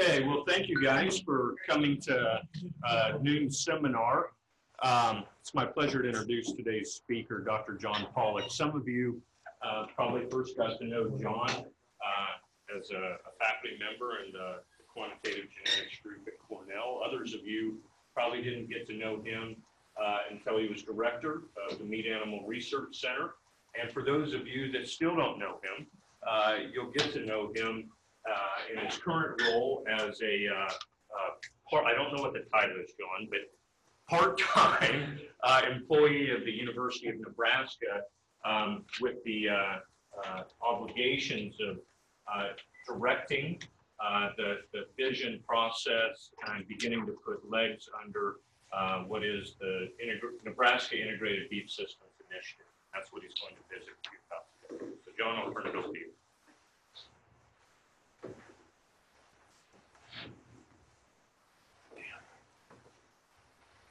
Okay, well, thank you guys for coming to uh, noon seminar. Um, It's my pleasure to introduce today's speaker, Dr. John Pollak. Some of you uh, probably first got to know John uh, as a a faculty member in the quantitative genetics group at Cornell. Others of you probably didn't get to know him uh, until he was director of the Meat Animal Research Center. And for those of you that still don't know him, uh, you'll get to know him uh, in his current role as a, uh, uh, part- I don't know what the title is, John, but part-time uh, employee of the University of Nebraska um, with the uh, obligations of directing the, the vision process and beginning to put legs under what is the Integr- Nebraska Integrated Beef Systems Initiative. That's what he's going to visit with you about. So John, I'll turn it over to you.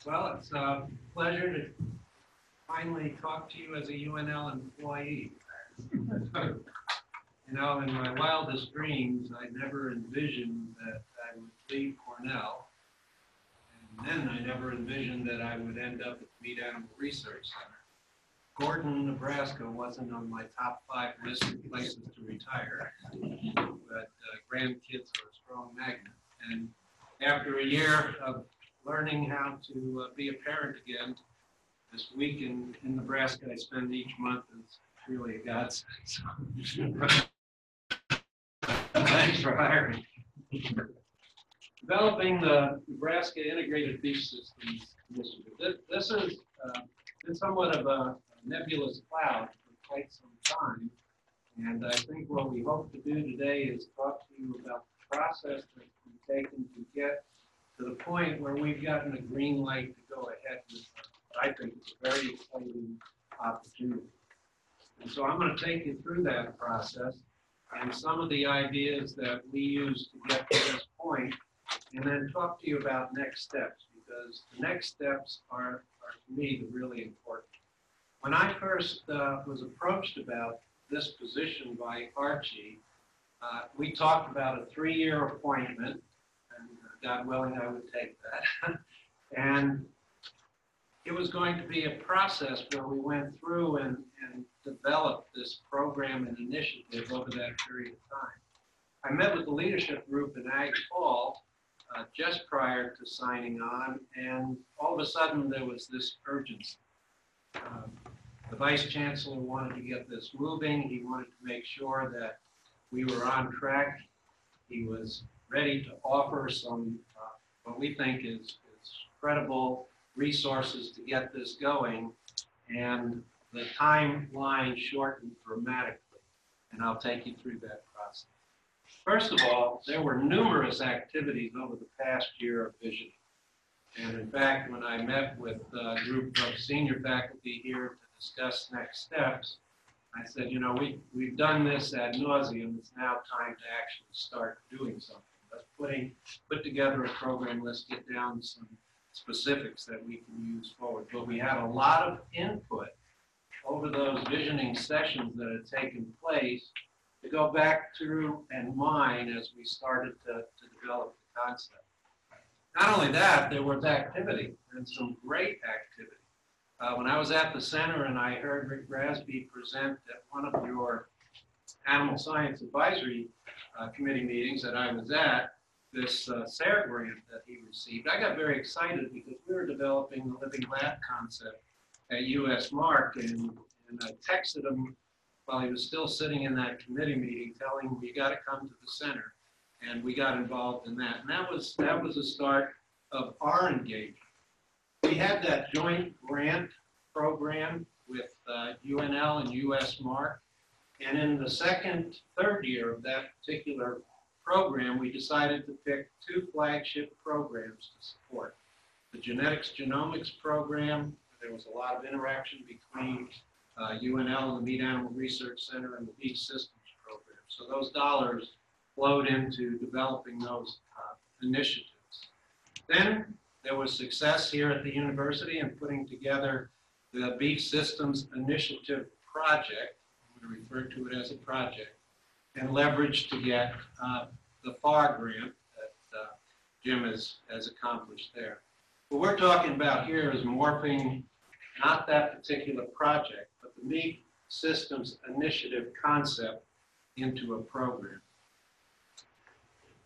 Well, it's a pleasure to finally talk to you as a UNL employee. You know, in my wildest dreams, I never envisioned that I would leave Cornell. And then I never envisioned that I would end up at the Meat Animal Research Center. Gordon, Nebraska wasn't on my top five list of places to retire. But uh, grandkids are a strong magnet. And after a year of learning how to uh, be a parent again. This week in, in Nebraska, I spend each month is really a godsend. So- Thanks for hiring. Developing the Nebraska Integrated Beef Systems Initiative. This, this has uh, been somewhat of a nebulous cloud for quite some time. And I think what we hope to do today is talk to you about the process that's been taken to get to the point where we've gotten a green light to go ahead with what I think is a very exciting opportunity. And so I'm going to take you through that process and some of the ideas that we use to get to this point, and then talk to you about next steps, because the next steps are, are to me, the really important. When I first uh, was approached about this position by Archie, uh, we talked about a three-year appointment, God willing, I would take that. and it was going to be a process where we went through and, and developed this program and initiative over that period of time. I met with the leadership group in Ag Fall uh, just prior to signing on, and all of a sudden there was this urgency. Um, the vice chancellor wanted to get this moving. He wanted to make sure that we were on track. He was ready to offer some, uh, what we think is, is credible resources to get this going. And the timeline shortened dramatically. And I'll take you through that process. First of all, there were numerous activities over the past year of visioning. And in fact, when I met with a group of senior faculty here to discuss next steps, I said, you know, we, we've done this ad nauseum. It's now time to actually start doing something. Let's putting, put together a program. Let's get down some specifics that we can use forward. But we had a lot of input over those visioning sessions that had taken place to go back through and mine as we started to, to develop the concept. Not only that, there was activity and some great activity. Uh, when I was at the center and I heard Rick Rasby present at one of your Animal Science Advisory uh, Committee meetings that I was at, this uh, SARE grant that he received, I got very excited because we were developing the living lab concept at USMARC and, and I texted him while he was still sitting in that committee meeting, telling him, you got to come to the center. And we got involved in that. And that was, that was the start of our engagement. We had that joint grant program with uh, UNL and USMARC. And in the second, third year of that particular program, we decided to pick two flagship programs to support. The Genetics Genomics Program, there was a lot of interaction between uh, UNL and the Meat Animal Research Center and the Beef Systems Program. So those dollars flowed into developing those uh, initiatives. Then there was success here at the university in putting together the Beef Systems Initiative Project. Going to refer to it as a project and leverage to get uh, the FAR grant that Jim has, has accomplished there. What we're talking about here is morphing not that particular project, but the Meat Systems Initiative concept into a program.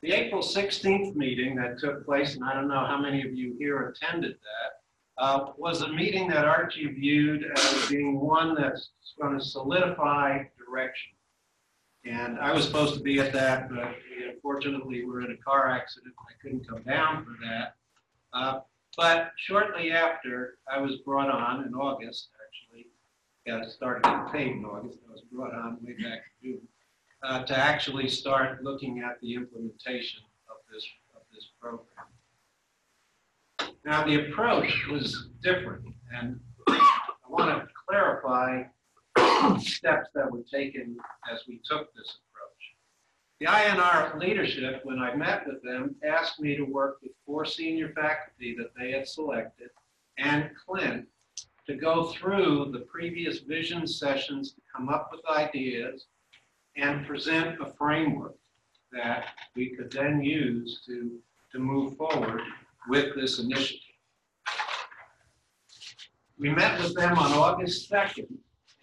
The April 16th meeting that took place, and I don't know how many of you here attended that, uh, was a meeting that Archie viewed as being one that's going to solidify direction. And I was supposed to be at that, but unfortunately we unfortunately were in a car accident. I couldn't come down for that. Uh, but shortly after, I was brought on in August, actually, got started getting paid in August. I was brought on way back in June uh, to actually start looking at the implementation of this of this program. Now, the approach was different, and I want to clarify steps that were taken as we took this approach. The INR leadership, when I met with them, asked me to work with four senior faculty that they had selected and Clint to go through the previous vision sessions to come up with ideas and present a framework that we could then use to, to move forward with this initiative. We met with them on August 2nd,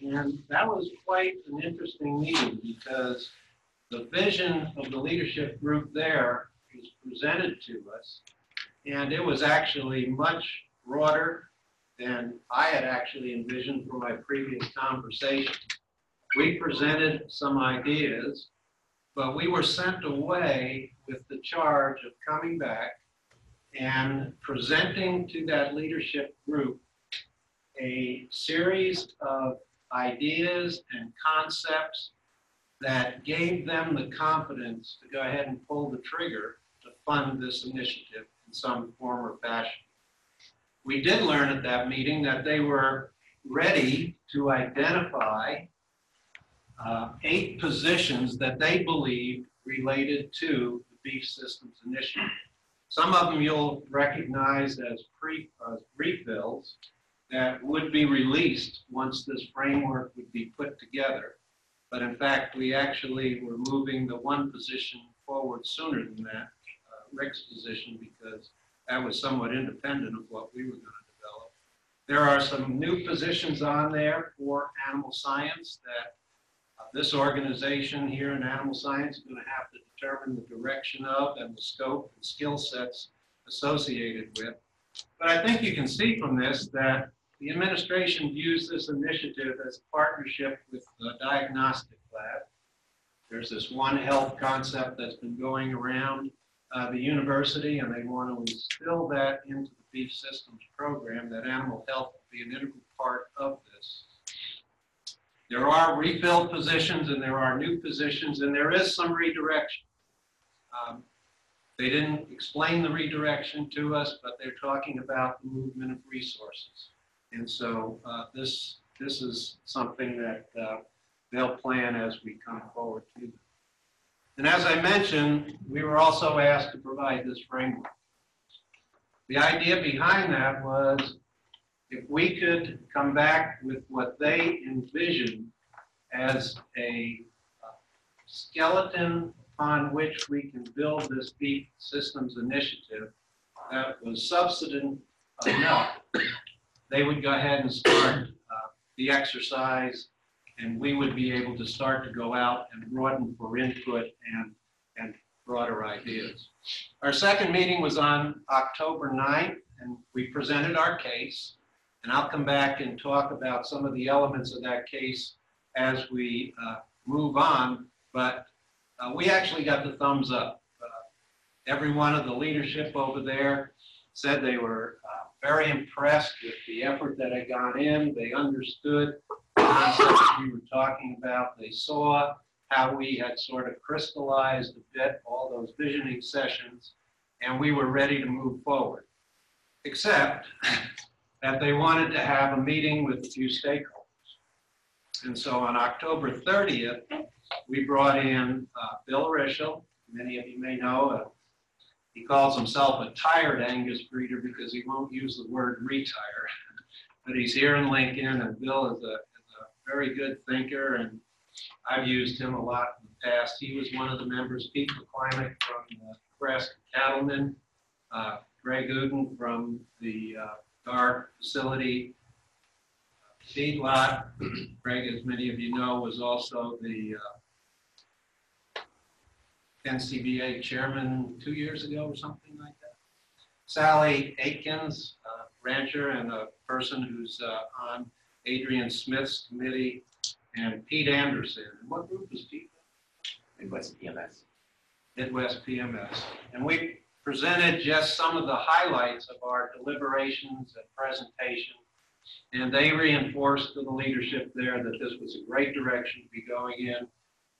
and that was quite an interesting meeting because the vision of the leadership group there was presented to us, and it was actually much broader than I had actually envisioned from my previous conversation. We presented some ideas, but we were sent away with the charge of coming back and presenting to that leadership group a series of ideas and concepts that gave them the confidence to go ahead and pull the trigger to fund this initiative in some form or fashion. We did learn at that meeting that they were ready to identify uh, eight positions that they believed related to the Beef Systems Initiative. Some of them you'll recognize as pre, uh, refills that would be released once this framework would be put together. But in fact, we actually were moving the one position forward sooner than that, uh, Rick's position, because that was somewhat independent of what we were going to develop. There are some new positions on there for animal science that this organization here in animal science is going to have to determine the direction of and the scope and skill sets associated with. But I think you can see from this that the administration views this initiative as a partnership with the diagnostic lab. There's this One Health concept that's been going around uh, the university, and they want to instill that into the beef systems program, that animal health will be an integral part of this. There are refilled positions and there are new positions, and there is some redirection. Um, they didn't explain the redirection to us, but they're talking about the movement of resources. And so uh, this, this is something that uh, they'll plan as we come forward to them. And as I mentioned, we were also asked to provide this framework. The idea behind that was if we could come back with what they envisioned as a uh, skeleton upon which we can build this beef systems initiative that was substantive enough they would go ahead and start uh, the exercise, and we would be able to start to go out and broaden for input and, and broader ideas. Our second meeting was on October 9th, and we presented our case. And I'll come back and talk about some of the elements of that case as we uh, move on. But uh, we actually got the thumbs up. Uh, every one of the leadership over there said they were uh, very impressed with the effort that had gone in. They understood the concepts we were talking about. They saw how we had sort of crystallized a bit all those visioning sessions, and we were ready to move forward. Except that they wanted to have a meeting with a few stakeholders. And so on October 30th, we brought in uh, Bill Rishel. Many of you may know, he calls himself a tired Angus breeder because he won't use the word retire. but he's here in Lincoln, and Bill is a, is a very good thinker, and I've used him a lot in the past. He was one of the members, Pete McClymont from the Nebraska Cattlemen, uh, Craig Uden from the uh, Darr facility feedlot. Craig, as many of you know, was also the uh, NCBA chairman two years ago or something like that. Sally Aikens, uh, rancher and a person who's uh, on Adrian Smith's committee, and Pete Anderson. And what group is Pete? Midwest PMS. Midwest PMS. And we presented just some of the highlights of our deliberations and presentation. And they reinforced to the leadership there that this was a great direction to be going in.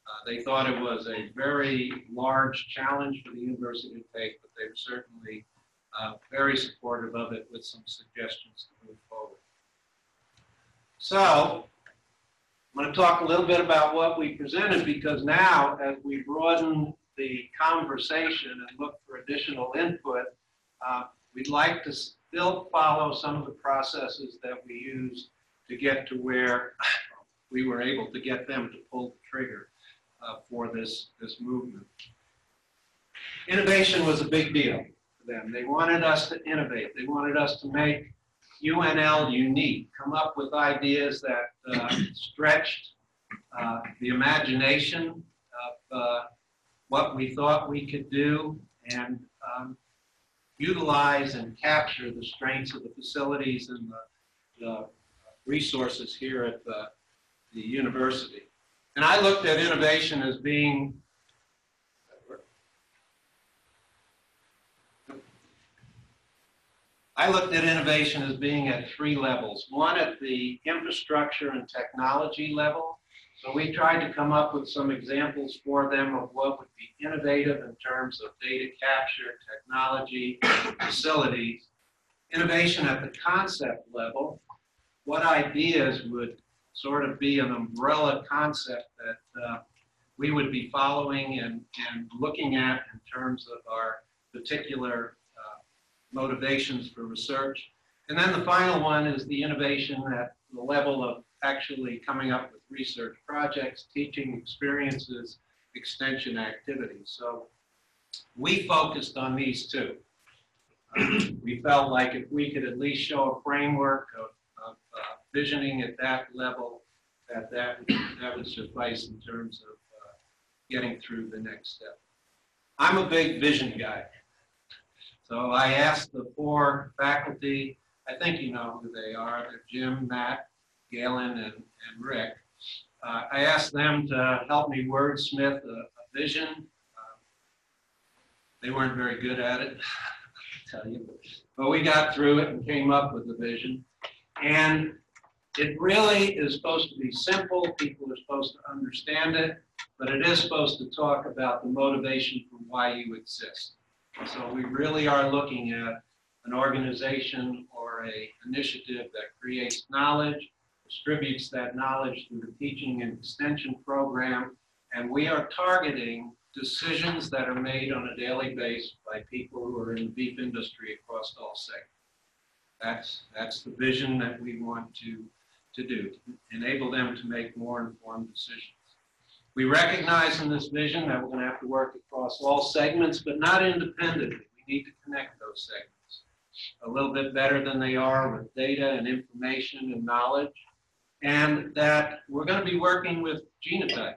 Uh, they thought it was a very large challenge for the university to take, but they were certainly uh, very supportive of it with some suggestions to move forward. So, I'm going to talk a little bit about what we presented because now, as we broaden the conversation and look for additional input, uh, we'd like to still follow some of the processes that we used to get to where we were able to get them to pull the trigger uh, for this, this movement. Innovation was a big deal for them. They wanted us to innovate. They wanted us to make UNL unique, come up with ideas that uh, stretched uh, the imagination of uh, what we thought we could do and um, utilize and capture the strengths of the facilities and the, the resources here at the, the university. And I looked at innovation as being I looked at innovation as being at three levels. One at the infrastructure and technology level. So we tried to come up with some examples for them of what would be innovative in terms of data capture, technology, facilities. Innovation at the concept level. What ideas would sort of be an umbrella concept that uh, we would be following and, and looking at in terms of our particular motivations for research. And then the final one is the innovation at the level of actually coming up with research projects, teaching experiences, extension activities. So we focused on these two. Um, we felt like if we could at least show a framework of, of uh, visioning at that level, that that, that would suffice in terms of uh, getting through the next step. I'm a big vision guy. So I asked the four faculty, I think you know who they are, Jim, Matt, Galen, and, and Rick. Uh, I asked them to help me wordsmith a, a vision. Uh, they weren't very good at it, I tell you. But we got through it and came up with the vision. And it really is supposed to be simple. People are supposed to understand it, but it is supposed to talk about the motivation for why you exist. So we really are looking at an organization or a initiative that creates knowledge, distributes that knowledge through the teaching and extension program, and we are targeting decisions that are made on a daily basis by people who are in the beef industry across all segments. That's, that's the vision that we want to, to do, to enable them to make more informed decisions. We recognize in this vision that we're going to have to work across all segments, but not independently. We need to connect those segments a little bit better than they are with data and information and knowledge. And that we're going to be working with genotypes.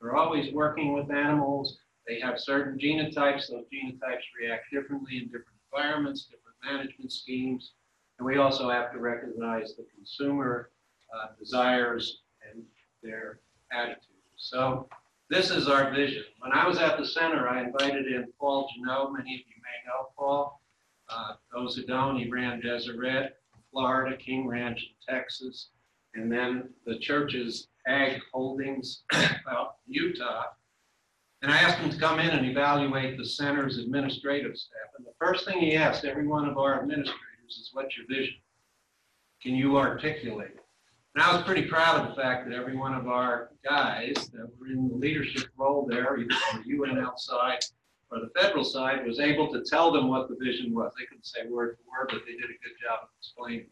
We're always working with animals. They have certain genotypes. Those genotypes react differently in different environments, different management schemes. And we also have to recognize the consumer uh, desires and their attitudes. So this is our vision. When I was at the center, I invited in Paul Genho. Many of you may know Paul. Uh, those who don't, he ran Deseret, Florida, King Ranch in Texas, and then the church's ag holdings out Utah. And I asked him to come in and evaluate the center's administrative staff. And the first thing he asked every one of our administrators is, what's your vision? Can you articulate it? And I was pretty proud of the fact that every one of our guys that were in the leadership role there, either on the UNL side or the federal side, was able to tell them what the vision was. They couldn't say word for word, but they did a good job of explaining.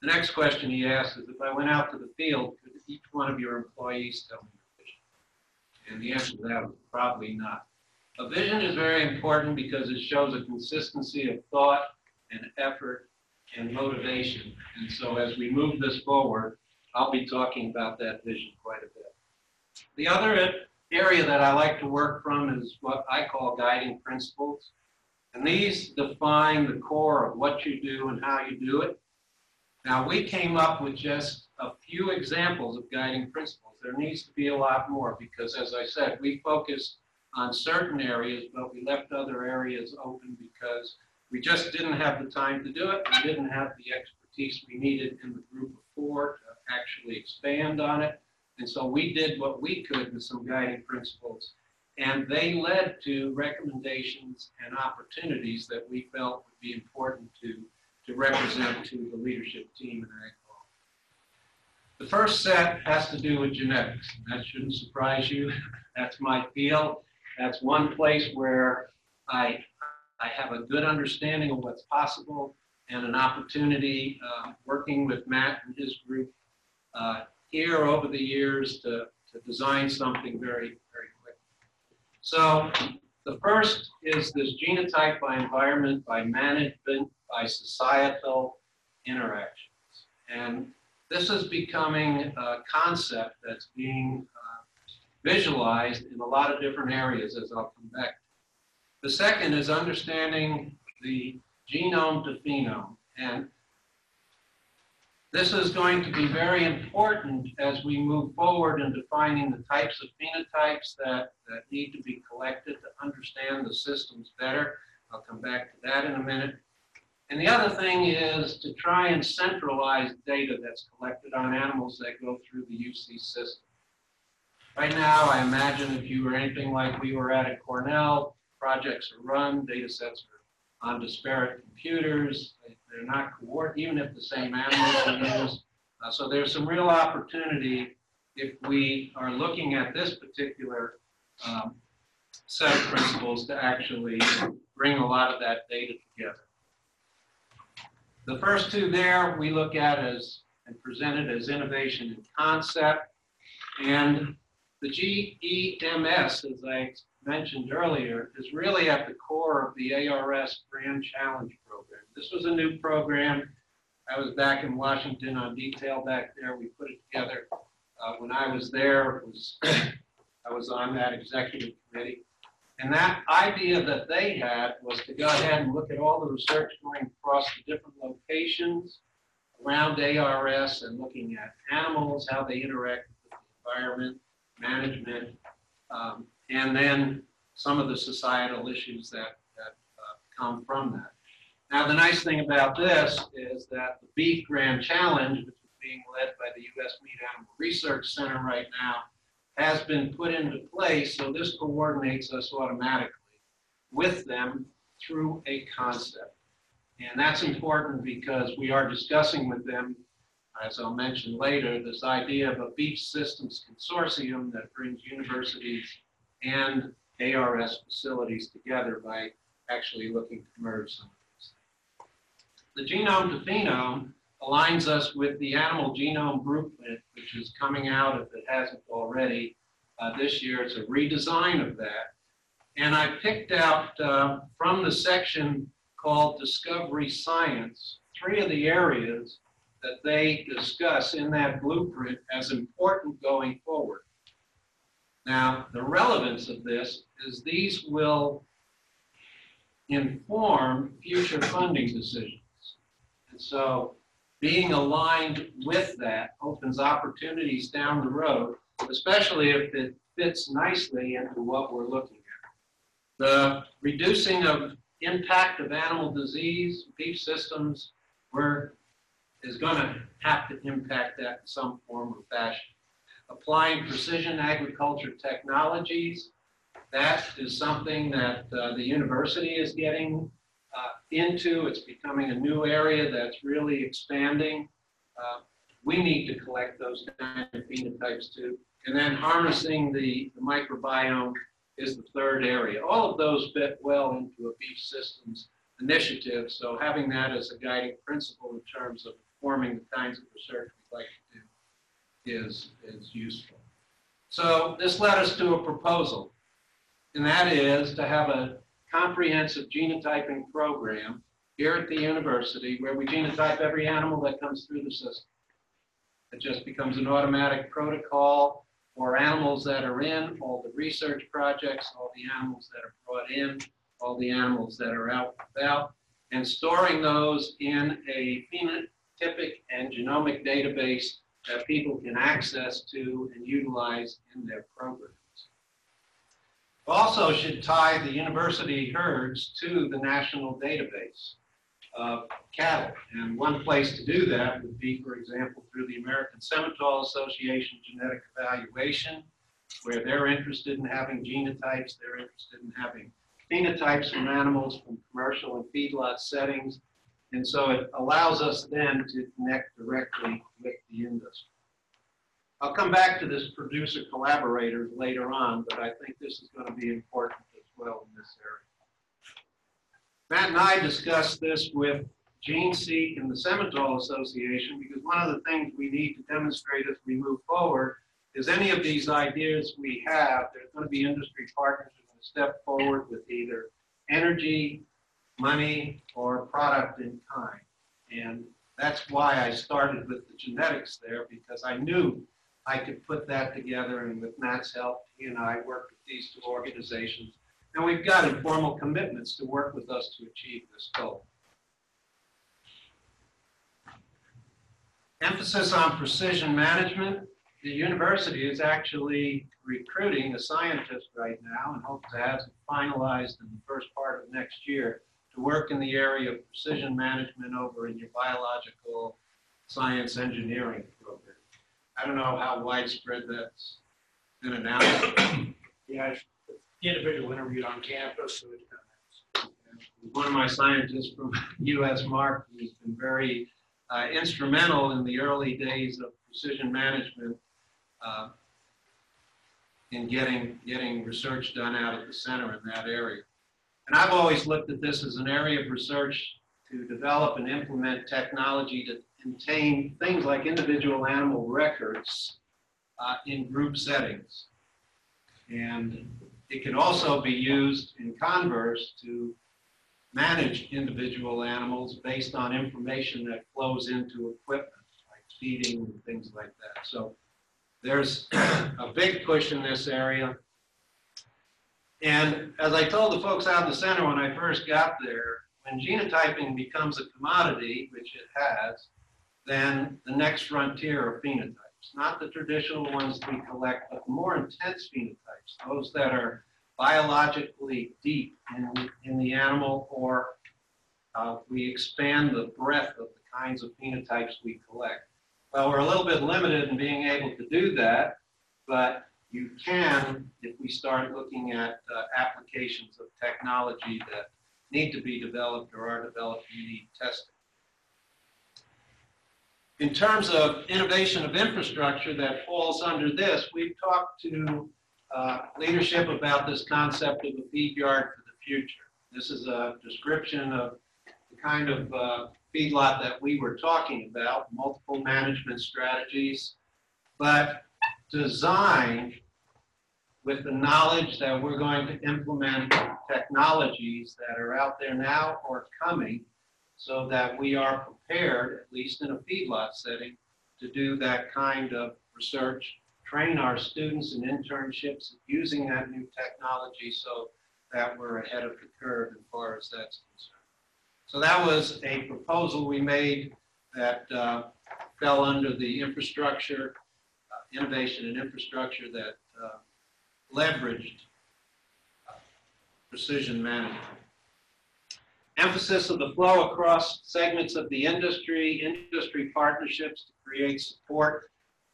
The next question he asked is, if I went out to the field, could each one of your employees tell me your vision? And the answer to that was probably not. A vision is very important because it shows a consistency of thought and effort and motivation. And so as we move this forward, I'll be talking about that vision quite a bit. The other area that I like to work from is what I call guiding principles. And these define the core of what you do and how you do it. Now, we came up with just a few examples of guiding principles. There needs to be a lot more because, as I said, we focused on certain areas, but we left other areas open because we just didn't have the time to do it. We didn't have the expertise we needed in the group of four to actually expand on it. And so we did what we could with some guiding principles. And they led to recommendations and opportunities that we felt would be important to, to represent to the leadership team in AgCom. The first set has to do with genetics. That shouldn't surprise you. That's my field. That's one place where I, I have a good understanding of what's possible and an opportunity uh, working with Matt and his group uh, here over the years to, to design something very, very quick. So the first is this genotype by environment, by management, by societal interactions. And this is becoming a concept that's being uh, visualized in a lot of different areas, as I'll come back. The second is understanding the genome to phenome. And this is going to be very important as we move forward in defining the types of phenotypes that, that need to be collected to understand the systems better. I'll come back to that in a minute. And the other thing is to try and centralize data that's collected on animals that go through the UC system. Right now, I imagine if you were anything like we were at at Cornell, projects are run, data sets are on disparate computers, they're not coordinated, even if the same animals are used. Uh, so there's some real opportunity if we are looking at this particular um, set of principles to actually bring a lot of that data together. The first two there we look at as and presented as innovation and concept. And the GEMS, as I mentioned earlier, is really at the core of the ARS Grand Challenge. This was a new program. I was back in Washington on detail back there. We put it together. Uh, when I was there, was I was on that executive committee. And that idea that they had was to go ahead and look at all the research going across the different locations around ARS and looking at animals, how they interact with the environment, management, um, and then some of the societal issues that, that uh, come from that. Now, the nice thing about this is that the Beef Grand Challenge, which is being led by the U.S. Meat Animal Research Center right now, has been put into place, so this coordinates us automatically with them through a concept. And that's important because we are discussing with them, as I'll mention later, this idea of a beef systems consortium that brings universities and ARS facilities together by actually looking to merge some the genome to phenome aligns us with the animal genome blueprint, which is coming out, if it hasn't already, uh, this year. It's a redesign of that. And I picked out uh, from the section called Discovery Science, three of the areas that they discuss in that blueprint as important going forward. Now, the relevance of this is these will inform future funding decisions. And so being aligned with that opens opportunities down the road, especially if it fits nicely into what we're looking at. The reducing of impact of animal disease, beef systems, we're, is going to have to impact that in some form or fashion. Applying precision agriculture technologies, that is something that uh, the university is getting into. It's becoming a new area that's really expanding. Uh, we need to collect those kind of phenotypes too. And then harnessing the, the microbiome is the third area. All of those fit well into a beef systems initiative. So having that as a guiding principle in terms of forming the kinds of research we'd like to do is, is useful. So this led us to a proposal. And that is to have a comprehensive genotyping program here at the university where we genotype every animal that comes through the system. It just becomes an automatic protocol for animals that are in, all the research projects, all the animals that are brought in, all the animals that are out and about, and storing those in a phenotypic and genomic database that people can access to and utilize in their programs. Also should tie the university herds to the national database of cattle. And one place to do that would be, for example, through the American Simmental Association Genetic Evaluation, where they're interested in having genotypes, they're interested in having phenotypes from animals from commercial and feedlot settings. And so it allows us then to connect directly with the industry. I'll come back to this producer collaborators later on, but I think this is going to be important as well in this area. Matt and I discussed this with GeneSeek and the Simmental Association because one of the things we need to demonstrate as we move forward is any of these ideas we have, there's going to be industry partners who are going to step forward with either energy, money, or product in kind. And that's why I started with the genetics there because I knew I could put that together and with Matt's help, he and I worked with these two organizations. And we've got informal commitments to work with us to achieve this goal. Emphasis on precision management. The university is actually recruiting a scientist right now and hopes to have it finalized in the first part of next year to work in the area of precision management over in your biological science engineering program. I don't know how widespread that's been announced. Yeah, the individual interviewed on campus, so it One of my scientists from USMARC who's been very uh, instrumental in the early days of precision management uh, in getting, getting research done out at the center in that area. And I've always looked at this as an area of research to develop and implement technology to contain things like individual animal records uh, in group settings. And it can also be used in converse to manage individual animals based on information that flows into equipment, like feeding and things like that. So there's a big push in this area. And as I told the folks out in the center when I first got there, when genotyping becomes a commodity, which it has, then the next frontier of phenotypes. Not the traditional ones we collect, but more intense phenotypes, those that are biologically deep in, in the animal, or uh, we expand the breadth of the kinds of phenotypes we collect. Well, we're a little bit limited in being able to do that, but you can if we start looking at uh, applications of technology that need to be developed or are developed and need testing. In terms of innovation of infrastructure that falls under this, we've talked to uh, leadership about this concept of a feed yard for the future. This is a description of the kind of uh, feedlot that we were talking about, multiple management strategies, but designed with the knowledge that we're going to implement technologies that are out there now or coming so that we are prepared, at least in a feedlot setting, to do that kind of research, train our students in internships using that new technology so that we're ahead of the curve as far as that's concerned. So that was a proposal we made that uh, fell under the infrastructure, uh, innovation and infrastructure that uh, leveraged uh, precision management. Emphasis of the flow across segments of the industry, industry partnerships to create support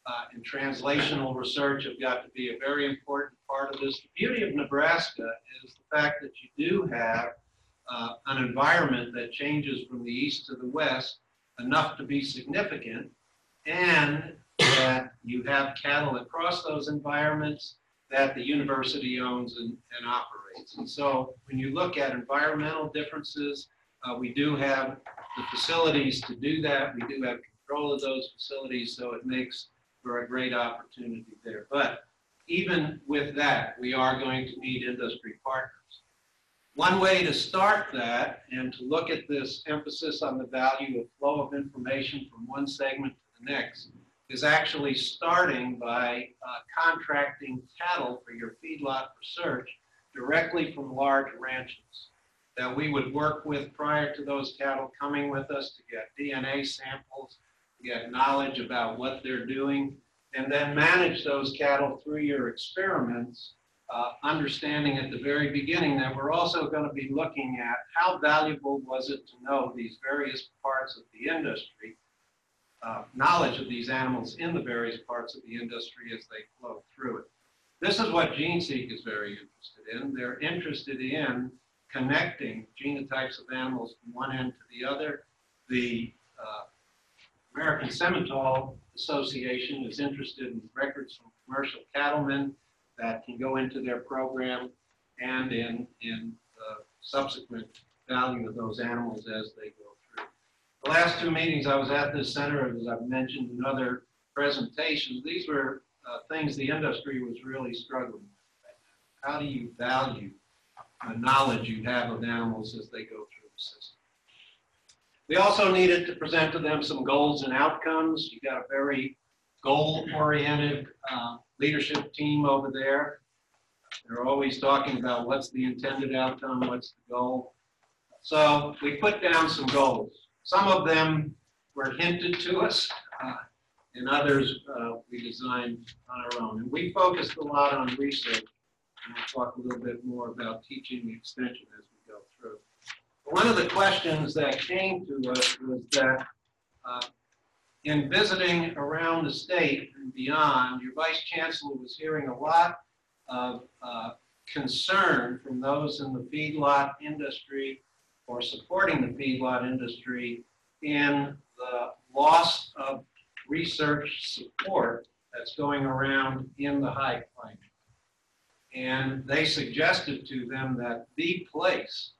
uh, and translational research have got to be a very important part of this. The beauty of Nebraska is the fact that you do have uh, an environment that changes from the east to the west enough to be significant and that you have cattle across those environments that the university owns and, and operates. And so when you look at environmental differences, uh, we do have the facilities to do that. We do have control of those facilities, so it makes for a great opportunity there. But even with that, we are going to need industry partners. One way to start that and to look at this emphasis on the value of flow of information from one segment to the next is actually starting by uh, contracting cattle for your feedlot research directly from large ranches that we would work with prior to those cattle coming with us to get DNA samples, get knowledge about what they're doing, and then manage those cattle through your experiments, uh, understanding at the very beginning that we're also going to be looking at how valuable was it to know these various parts of the industry, uh, knowledge of these animals in the various parts of the industry as they flow through it. This is what GeneSeek is very interested in. They're interested in connecting genotypes of animals from one end to the other. The uh, American Simmental Association is interested in records from commercial cattlemen that can go into their program and in, in the subsequent value of those animals as they go. The last two meetings I was at this center, as I've mentioned in other presentations, these were uh, things the industry was really struggling with. How do you value the knowledge you have of animals as they go through the system? We also needed to present to them some goals and outcomes. You got a very goal-oriented uh, leadership team over there. They're always talking about what's the intended outcome, what's the goal. So we put down some goals. Some of them were hinted to us, uh, and others uh, we designed on our own. And we focused a lot on research, and we'll talk a little bit more about teaching and extension as we go through. One of the questions that came to us was that uh, in visiting around the state and beyond, your vice chancellor was hearing a lot of uh, concern from those in the feedlot industry or supporting the feedlot industry in the loss of research support that's going around in the high plains. And they suggested to them that the place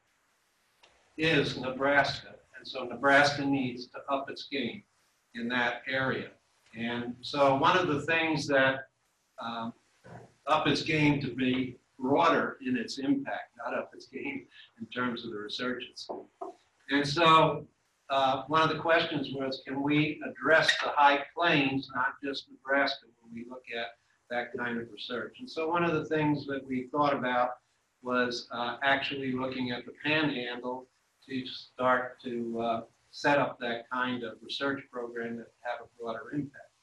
is Nebraska. And so Nebraska needs to up its game in that area. And so one of the things that um, up its game to be broader in its impact, not up its game in terms of the research. And so uh, one of the questions was, can we address the high plains, not just Nebraska, when we look at that kind of research? And so one of the things that we thought about was uh, actually looking at the panhandle to start to uh, set up that kind of research program that have a broader impact.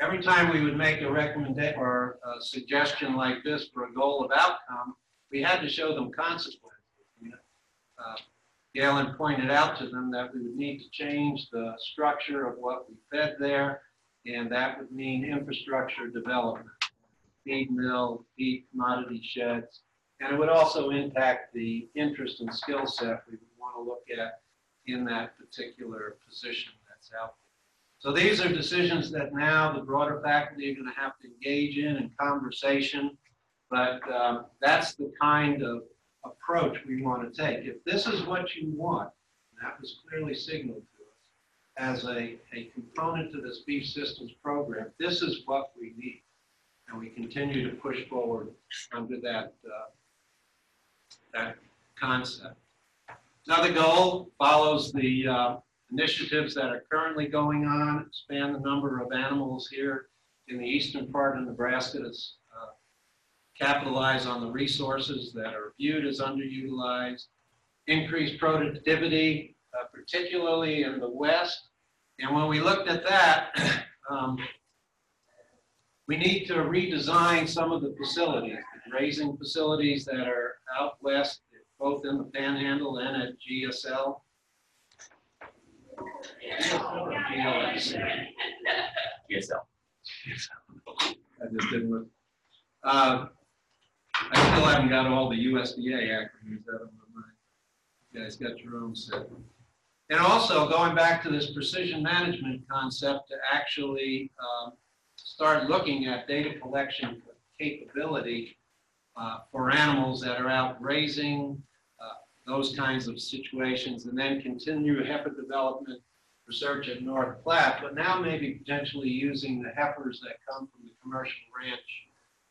Every time we would make a recommendation or a suggestion like this for a goal of outcome, we had to show them consequences. Uh, Galen pointed out to them that we would need to change the structure of what we fed there, and that would mean infrastructure development, feed mill, feed commodity sheds, and it would also impact the interest and skill set we would want to look at in that particular position that's out there. So these are decisions that now the broader faculty are going to have to engage in and conversation, but um, that's the kind of approach we want to take. If this is what you want, that was clearly signaled to us as a, a component to this beef systems program, this is what we need. And we continue to push forward under that, uh, that concept. Another goal follows the uh, initiatives that are currently going on, expand the number of animals here in the eastern part of Nebraska to uh, capitalize on the resources that are viewed as underutilized, increase productivity, uh, particularly in the west. And when we looked at that, um, we need to redesign some of the facilities, the grazing facilities that are out west both in the Panhandle and at GSL. GLS. I just didn't look. Uh, I still haven't got all the USDA acronyms out of my mind. You guys got your own set. And also going back to this precision management concept to actually um, start looking at data collection capability uh, for animals that are out grazing, those kinds of situations, and then continue heifer development research at North Platte, but now maybe potentially using the heifers that come from the commercial ranch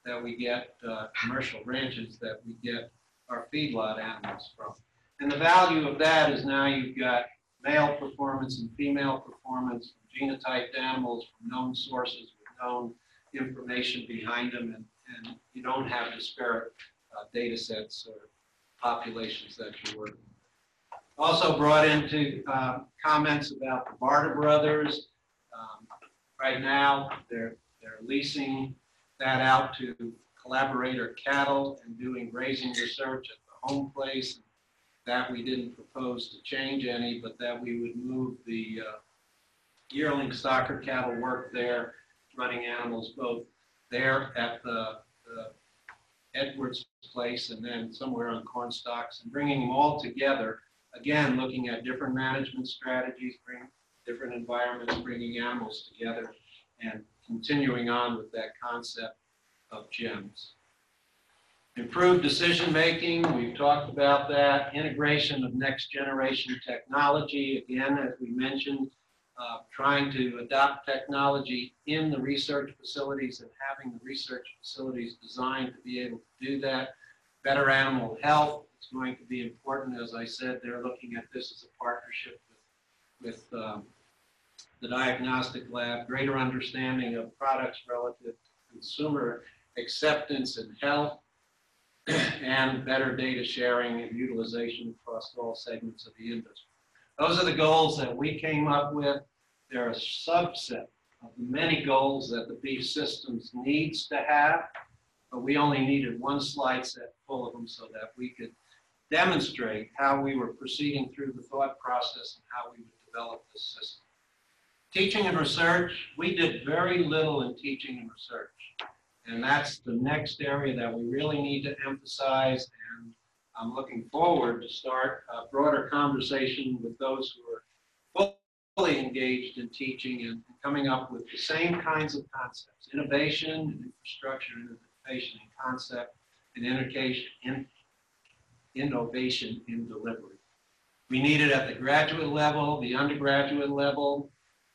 that we get, uh, commercial ranches that we get our feedlot animals from. And the value of that is now you've got male performance and female performance, genotyped animals from known sources with known information behind them, and, and you don't have disparate uh, data sets or populations that you're working. Also brought into uh, comments about the Barta Brothers. Um, Right now, they're, they're leasing that out to collaborator cattle and doing grazing research at the home place. That we didn't propose to change any, but that we would move the uh, yearling stocker cattle work there, running animals both there at the the Edwards place and then somewhere on corn stalks and bringing them all together. Again, looking at different management strategies, bring different environments, bringing animals together and continuing on with that concept of GEMS. Improved decision-making, we've talked about that. Integration of next-generation technology, again, as we mentioned, uh, trying to adopt technology in the research facilities and having the research facilities designed to be able to do that. Better animal health going to be important. As I said, they're looking at this as a partnership with, with um, the diagnostic lab, greater understanding of products relative to consumer acceptance and health, and better data sharing and utilization across all segments of the industry. Those are the goals that we came up with. They're a subset of the many goals that the beef systems needs to have, but we only needed one slide set full of them so that we could demonstrate how we were proceeding through the thought process and how we would develop this system. Teaching and research, we did very little in teaching and research. And that's the next area that we really need to emphasize. And I'm looking forward to start a broader conversation with those who are fully engaged in teaching and coming up with the same kinds of concepts, innovation and infrastructure, innovation and concept, and education, innovation in delivery. We need it at the graduate level, the undergraduate level.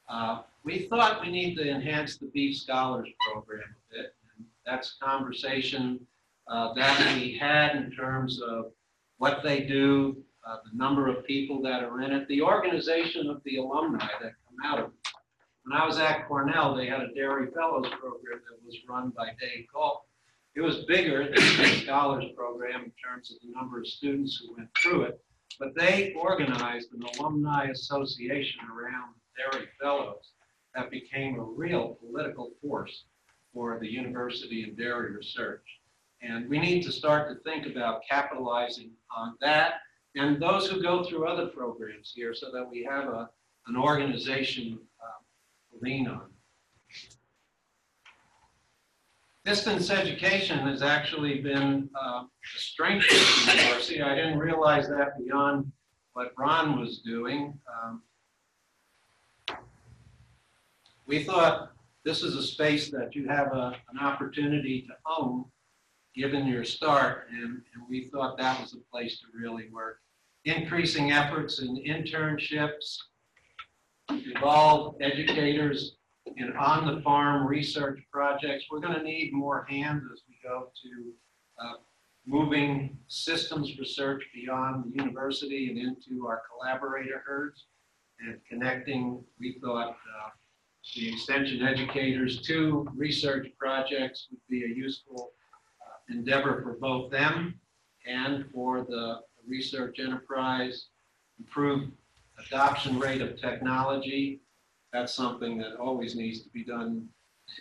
Uh, we thought we need to enhance the Beef Scholars Program a bit. And that's conversation uh, that we had in terms of what they do, uh, the number of people that are in it, the organization of the alumni that come out of it. When I was at Cornell, they had a Dairy Fellows program that was run by Dave Galton. It was bigger than the Scholars Program in terms of the number of students who went through it, but they organized an alumni association around Dairy Fellows that became a real political force for the university and dairy research. And we need to start to think about capitalizing on that and those who go through other programs here so that we have a, an organization uh, to lean on. Distance education has actually been uh, a strength of the university. I didn't realize that beyond what Ron was doing. Um, we thought this is a space that you have a, an opportunity to own given your start, and, and we thought that was a place to really work increasing efforts in internships, involve educators in on-the-farm research projects. We're going to need more hands as we go to uh, moving systems research beyond the university and into our collaborator herds and connecting, we thought, uh, the extension educators to research projects would be a useful uh, endeavor for both them and for the research enterprise, improve adoption rate of technology. That's something that always needs to be done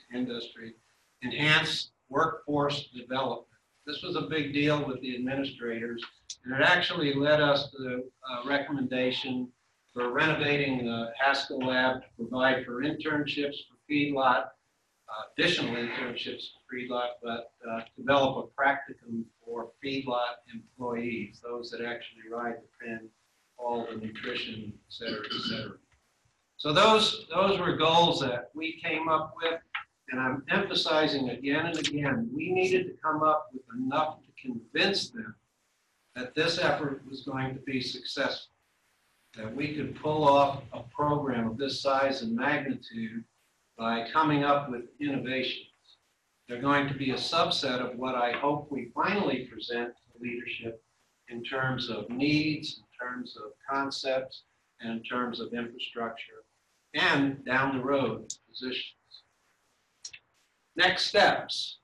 in industry. Enhance workforce development. This was a big deal with the administrators, and it actually led us to the uh, recommendation for renovating the Haskell Lab to provide for internships for feedlot, uh, additional internships for feedlot, but uh, develop a practicum for feedlot employees, those that actually ride the pen, all the nutrition, et cetera, et cetera. So those, those were goals that we came up with, and I'm emphasizing again and again, we needed to come up with enough to convince them that this effort was going to be successful, that we could pull off a program of this size and magnitude by coming up with innovations. They're going to be a subset of what I hope we finally present to leadership in terms of needs, in terms of concepts, and in terms of infrastructure, and down the road, positions. Next steps.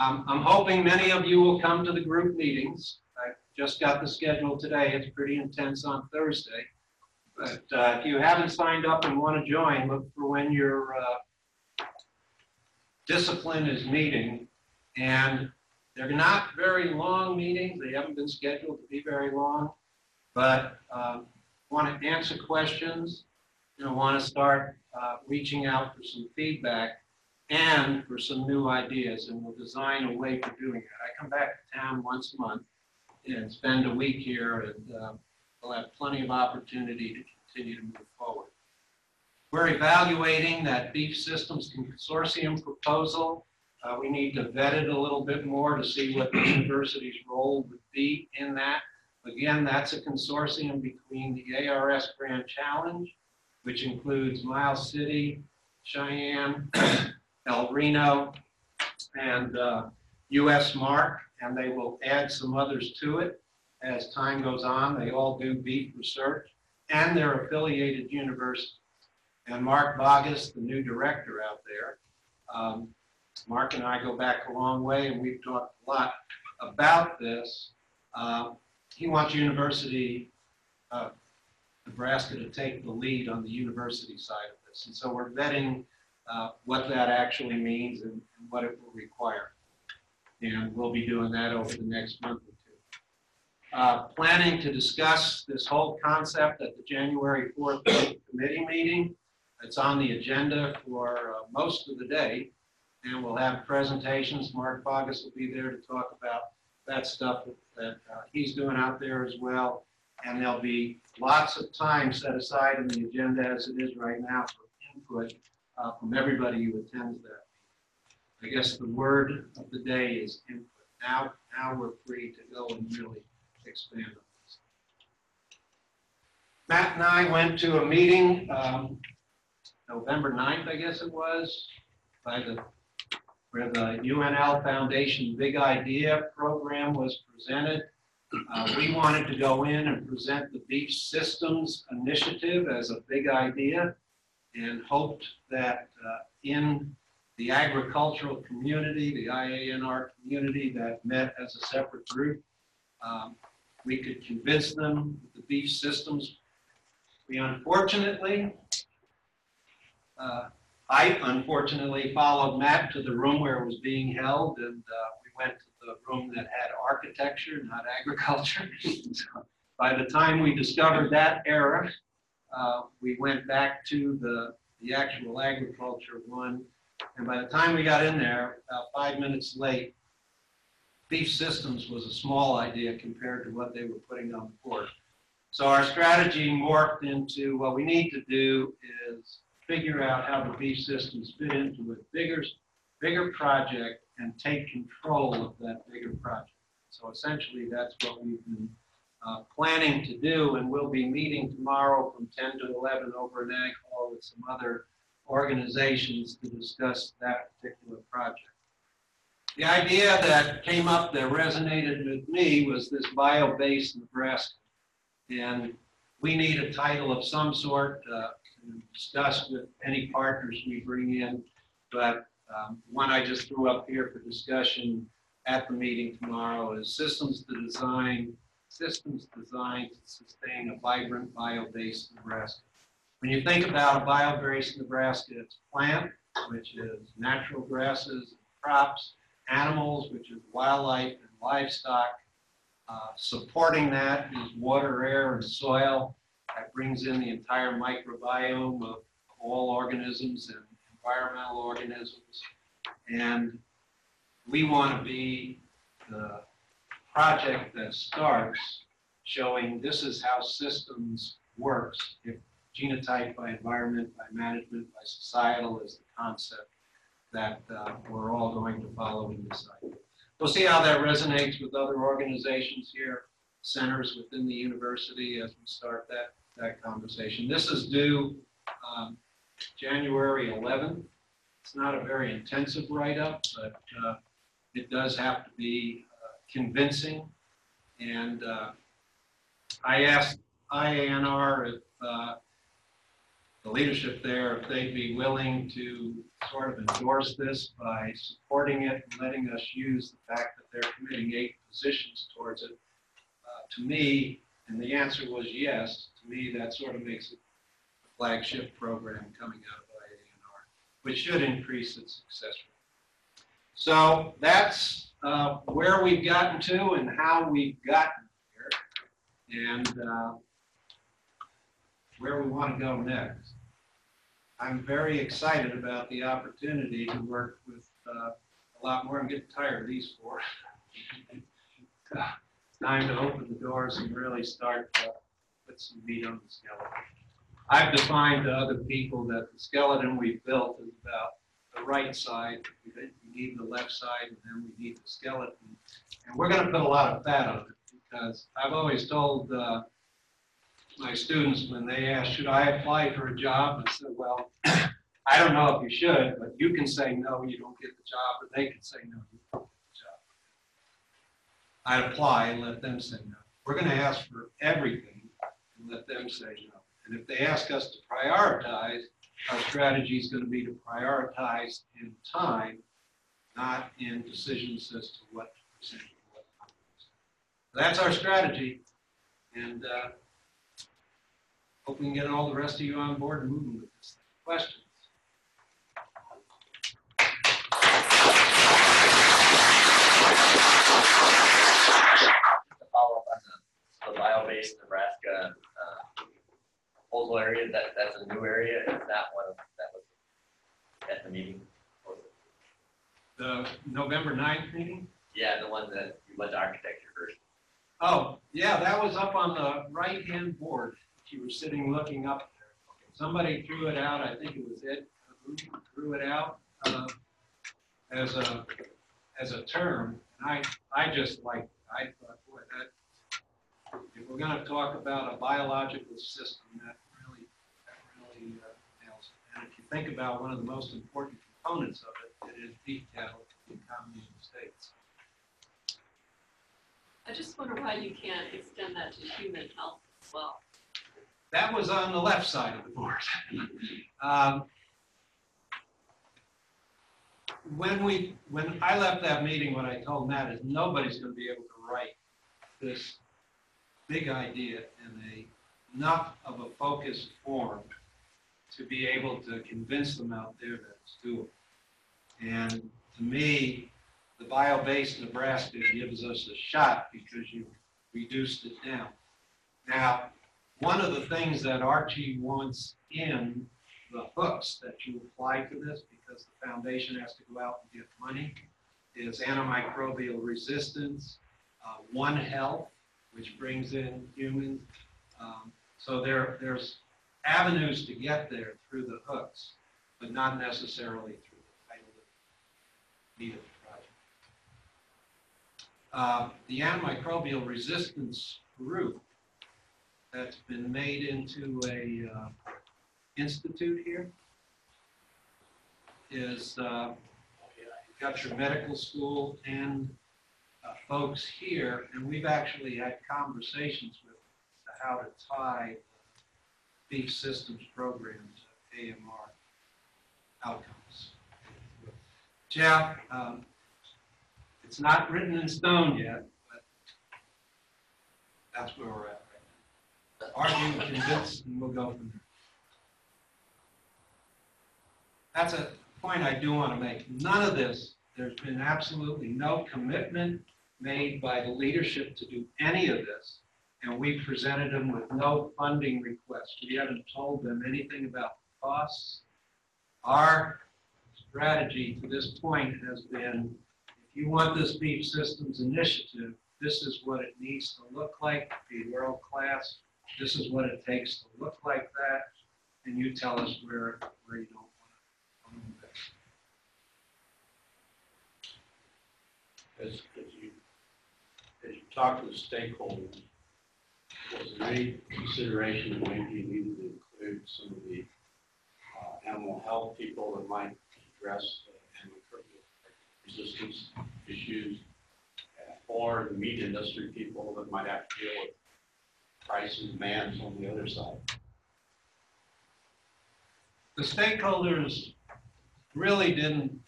Um, I'm hoping many of you will come to the group meetings. I just got the schedule today. It's pretty intense on Thursday. But uh, if you haven't signed up and want to join, look for when your uh, discipline is meeting. And they're not very long meetings. They haven't been scheduled to be very long. But um, want to answer questions, know, want to start uh, reaching out for some feedback and for some new ideas. And we'll design a way for doing it. I come back to town once a month and spend a week here and uh, we'll have plenty of opportunity to continue to move forward. We're evaluating that Beef Systems Consortium proposal. Uh, We need to vet it a little bit more to see what the university's role would be in that. Again, that's a consortium between the ARS Grand Challenge, which includes Miles City, Cheyenne, El Reno, and uh, USMARC, and they will add some others to it as time goes on. They all do beef research, and they're affiliated universities. And Mark Boggess, the new director out there, um, Mark and I go back a long way, and we've talked a lot about this. Uh, He wants University of Nebraska to take the lead on the university side of this. And so we're vetting uh, what that actually means and and what it will require. And we'll be doing that over the next month or two. Uh, Planning to discuss this whole concept at the January 4th committee meeting. It's on the agenda for uh, most of the day. And we'll have presentations. Mark Boggess will be there to talk about that stuff that uh, he's doing out there as well. And there'll be lots of time set aside in the agenda as it is right now for input uh, from everybody who attends that. I guess the word of the day is input. Now, now we're free to go and really expand on this. Matt and I went to a meeting, um, November 9th, I guess it was, by the, where the UNL Foundation Big Idea program was presented. Uh, we wanted to go in and present the Beef Systems Initiative as a big idea and hoped that uh, in the agricultural community, the IANR community that met as a separate group, um, we could convince them that the beef systems. We unfortunately, uh, I unfortunately followed Matt to the room where it was being held, and uh, we went to the room that had architecture, not agriculture. So By the time we discovered that error, uh, we went back to the, the actual agriculture one. And by the time we got in there, about five minutes late, Beef Systems was a small idea compared to what they were putting on the board. So our strategy morphed into what we need to do is figure out how the beef systems fit into a bigger, bigger project and take control of that bigger project. So essentially, that's what we've been uh, planning to do, and we'll be meeting tomorrow from 10 to 11 over in Ag Hall with some other organizations to discuss that particular project. The idea that came up that resonated with me was this bio-based Nebraska. And we need a title of some sort, uh, to discuss with any partners we bring in. But um, one I just threw up here for discussion at the meeting tomorrow is systems to design, systems designed to sustain a vibrant bio-based Nebraska. When you think about a bio-based Nebraska, it's plant, which is natural grasses, crops, animals, which is wildlife and livestock. Uh, Supporting that is water, air, and soil. That brings in the entire microbiome of all organisms and environmental organisms. And we want to be the project that starts showing this is how systems works. If genotype by environment, by management, by societal is the concept that uh, we're all going to follow in this idea. We'll see how that resonates with other organizations here, centers within the university as we start that, that conversation. This is due um, January 11th. It's not a very intensive write-up, but uh, it does have to be uh, convincing. And uh, I asked IANR if uh, the leadership there, if they'd be willing to sort of endorse this by supporting it and letting us use the fact that they're committing eight positions towards it. Uh, To me, and the answer was yes, to me, that sort of makes it flagship program coming out of IANR, which should increase its success rate. So that's uh, where we've gotten to and how we've gotten here, and uh, where we want to go next. I'm very excited about the opportunity to work with uh, a lot more. I'm getting tired of these four. Time to open the doors and really start to put some meat on the skeleton. I've defined to other people that the skeleton we built is about the right side. We need the left side and then we need the skeleton. And we're going to put a lot of fat on it because I've always told uh, my students when they ask, should I apply for a job? I said, well, I don't know if you should, but you can say no, you don't get the job, or they can say no, you don't get the job. I'd apply and let them say no. We're going to ask for everything and let them say no. And if they ask us to prioritize, our strategy is going to be to prioritize in time, not in decisions as to what percentage of what. That's our strategy. And uh, hope we can get all the rest of you on board and moving with this. Questions? Follow up on the, the bio-based Nebraska, proposal area, that, that's a new area, is that one of, that was at the meeting? The November 9th meeting? Yeah, the one that you went to architecture first. Oh, yeah, that was up on the right-hand board. You were sitting looking up there. Somebody threw it out, I think it was it, who threw it out uh, as a, as a term. And I, I just like, I thought, boy, that, if we're gonna talk about a biological system, that really uh, nails it. And if you think about one of the most important components of it, it is beef cattle, in the economy of the states. I just wonder why you can't extend that to human health as well. That was on the left side of the board. Um, When we, when I left that meeting, what I told Matt is nobody's gonna be able to write this big idea in a, enough of a focused form to be able to convince them out there that it's doable. And to me, the bio-based Nebraska gives us a shot because you reduced it down. Now, one of the things that Archie wants in the hooks that you apply to this, because the foundation has to go out and get money, is antimicrobial resistance, uh, One Health, which brings in humans. Um, So there, there's avenues to get there through the hooks, but not necessarily through the title of need of the project. Uh, The antimicrobial resistance group that's been made into a uh, institute here is uh, you've got your medical school and uh, folks here, and we've actually had conversations with how to tie beef systems programs, AMR outcomes. Jeff, um, it's not written in stone yet, but that's where we're at right now argue, convince, and we'll go from there. That's a point I do want to make. None of this, there's been absolutely no commitment made by the leadership to do any of this. And we presented them with no funding request. We haven't told them anything about costs. Our strategy to this point has been, if you want this beef systems initiative, this is what it needs to look like, be world-class, this is what it takes to look like that, and you tell us where, where you don't want to move it. As, as you, as you talk to the stakeholders, was there any consideration that maybe you needed to include some of the uh, animal health people that might address uh, antimicrobial resistance issues, uh, or the meat industry people that might have to deal with price and demands on the other side. The stakeholders really didn't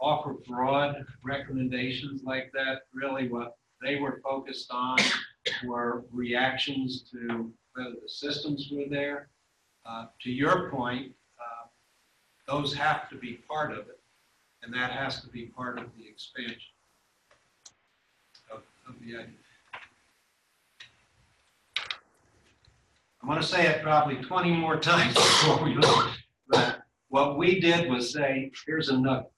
offer broad recommendations like that. Really what they were focused on were reactions to whether the systems were there. Uh, To your point, uh, those have to be part of it, and that has to be part of the expansion of, of the idea. I'm gonna say it probably 20 more times before we leave. But what we did was say, here's a nugget.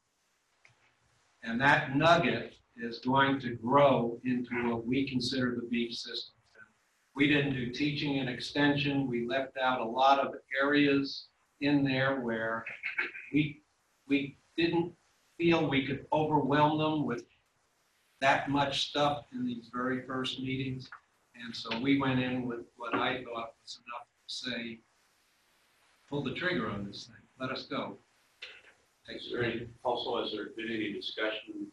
And that nugget is going to grow into what we consider the beef system. We didn't do teaching and extension. We left out a lot of areas in there where we, we didn't feel we could overwhelm them with that much stuff in these very first meetings. And so we went in with what I thought was enough to say, pull the trigger on this thing, let us go. Is there any, also, has there been any discussion?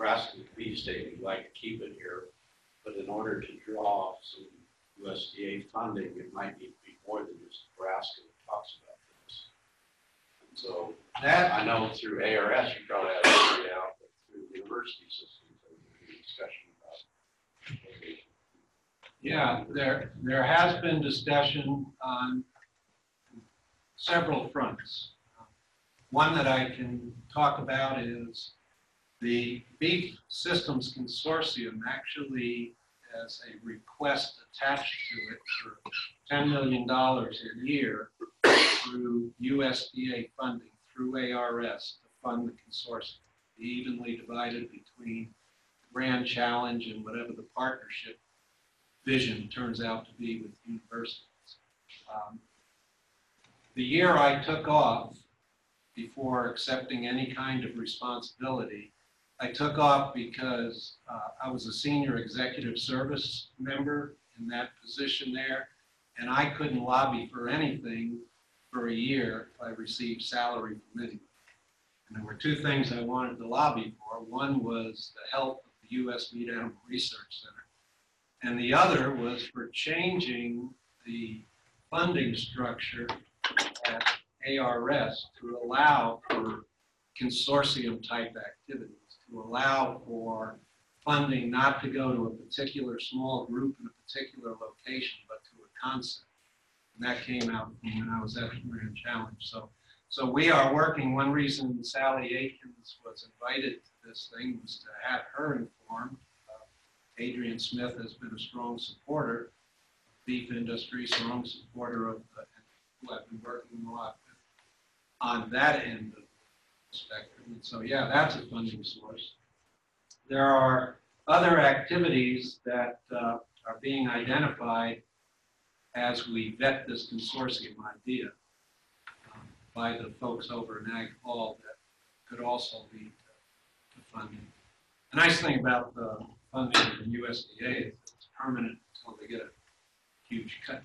Nebraska beef state, we'd like to keep it here, but in order to draw some USDA funding, it might need to be more than just Nebraska that talks about this. And so, That, I know through ARS, you probably have to figure out, but through the university systems, there's been discussion about. yeah, there, there has been discussion on several fronts. One that I can talk about is the Beef Systems Consortium actually has a request attached to it for $10 million a year through USDA funding, through ARS to fund the consortium, evenly divided between Grand Challenge and whatever the partnership vision turns out to be with universities. Um, The year I took off, before accepting any kind of responsibility, I took off because uh, I was a senior executive service member in that position there, and I couldn't lobby for anything for a year if I received salary from anyone. And there were two things I wanted to lobby for. One was the health of the U.S. Meat Animal Research Center, and the other was for changing the funding structure at ARS to allow for consortium-type activities, to allow for funding not to go to a particular small group in a particular location, but to a concept. And that came out when I was at the Grand Challenge. So, so we are working, one reason Sally Akins was invited to this thing was to have her informed. Uh, Adrian Smith has been a strong supporter of beef industry, strong supporter of, the- who I've been working a lot with on that end of spectrum. And so, yeah, that's a funding source. There are other activities that uh, are being identified as we vet this consortium idea um, by the folks over in Ag Hall that could also lead to to funding. The nice thing about the funding from USDA is it's permanent until they get a huge cut.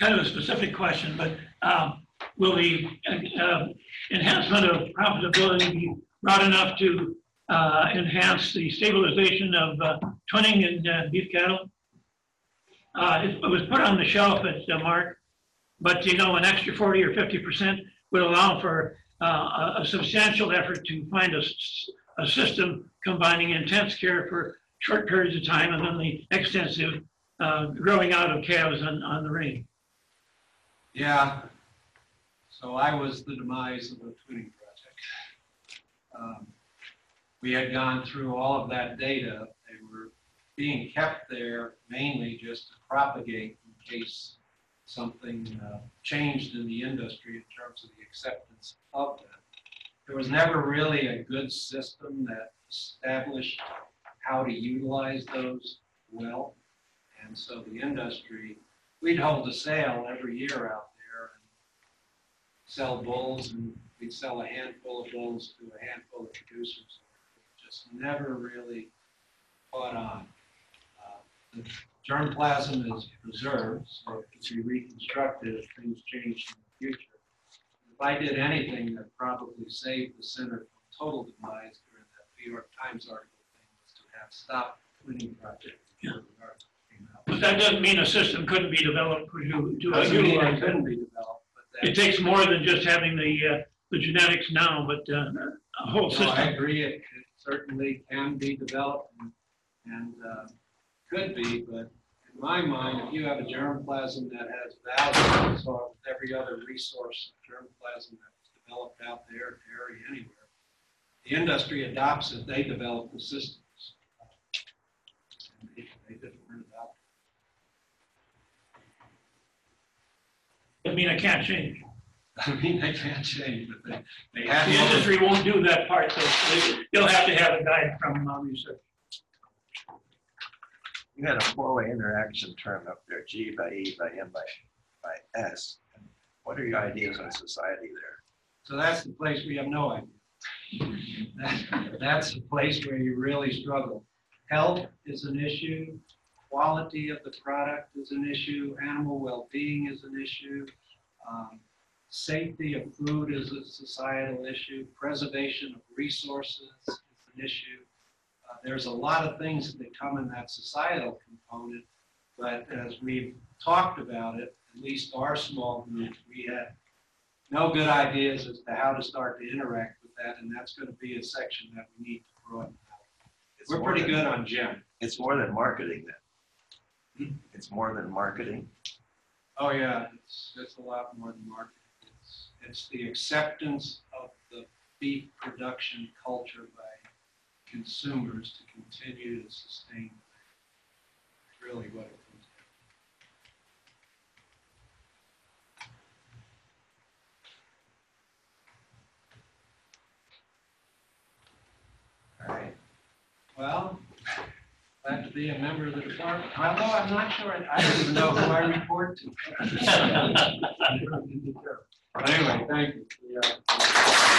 Kind of a specific question, but um, will the uh, enhancement of profitability be broad enough to uh, enhance the stabilization of uh, twinning in uh, beef cattle? Uh, It it was put on the shelf at uh, Mark, but you know, an extra 40 or 50% would allow for a a substantial effort to find a system combining intense care for short periods of time and then the extensive uh, growing out of calves on on the range. Yeah. So I was the demise of the twinning project. Um, We had gone through all of that data. They were being kept there mainly just to propagate in case something uh, changed in the industry in terms of the acceptance of them. There was never really a good system that established how to utilize those well. And so the industry we'd hold a sale every year out there and sell bulls, and we'd sell a handful of bulls to a handful of producers. It Just never really caught on. Uh, the germplasm is preserved, so it can be reconstructed if things change in the future. If I did anything that probably saved the center from total demise during that New York Times article thing was to have stopped the twinning project. But that doesn't mean a system couldn't be developed you to Doesn't mean utilize it couldn't be developed, but It that. takes more than just having the, uh, the genetics now, but, uh, a whole No, I system. agree, it it certainly can be developed and, and, uh, could be, but in my mind, if you have a germplasm that has value, so every other resource of germplasm that's developed out there, dairy, anywhere, the industry adopts it, they develop the systems. And They they just learn about I mean, I can't change. I mean, they can't change, but they, they have. The have. industry won't do that part, so they- you'll have to have a guide from uh, research. You had a four-way interaction term up there, G by E by M by, by S. What are your ideas on society there? So that's the place we have no idea. That- That's the place where you really struggle. Health is an issue, quality of the product is an issue, animal well-being is an issue. Um, Safety of food is a societal issue, preservation of resources is an issue. Uh, There's a lot of things that come in that societal component, but as we've talked about it, at least our small group, we had no good ideas as to how to start to interact with that, and that's gonna be a section that we need to broaden out. It's We're pretty than- good on Jim. It's more than marketing then. Hmm? It's more than marketing. Oh, yeah, it's, it's a lot more than marketing. It's, it's the acceptance of the beef production culture by consumers to continue to sustain. It's Really what it comes down All right. to. Well, glad to be a member of the department, although I'm not sure, I don't even know who I report to. But Anyway, thank you. Yeah.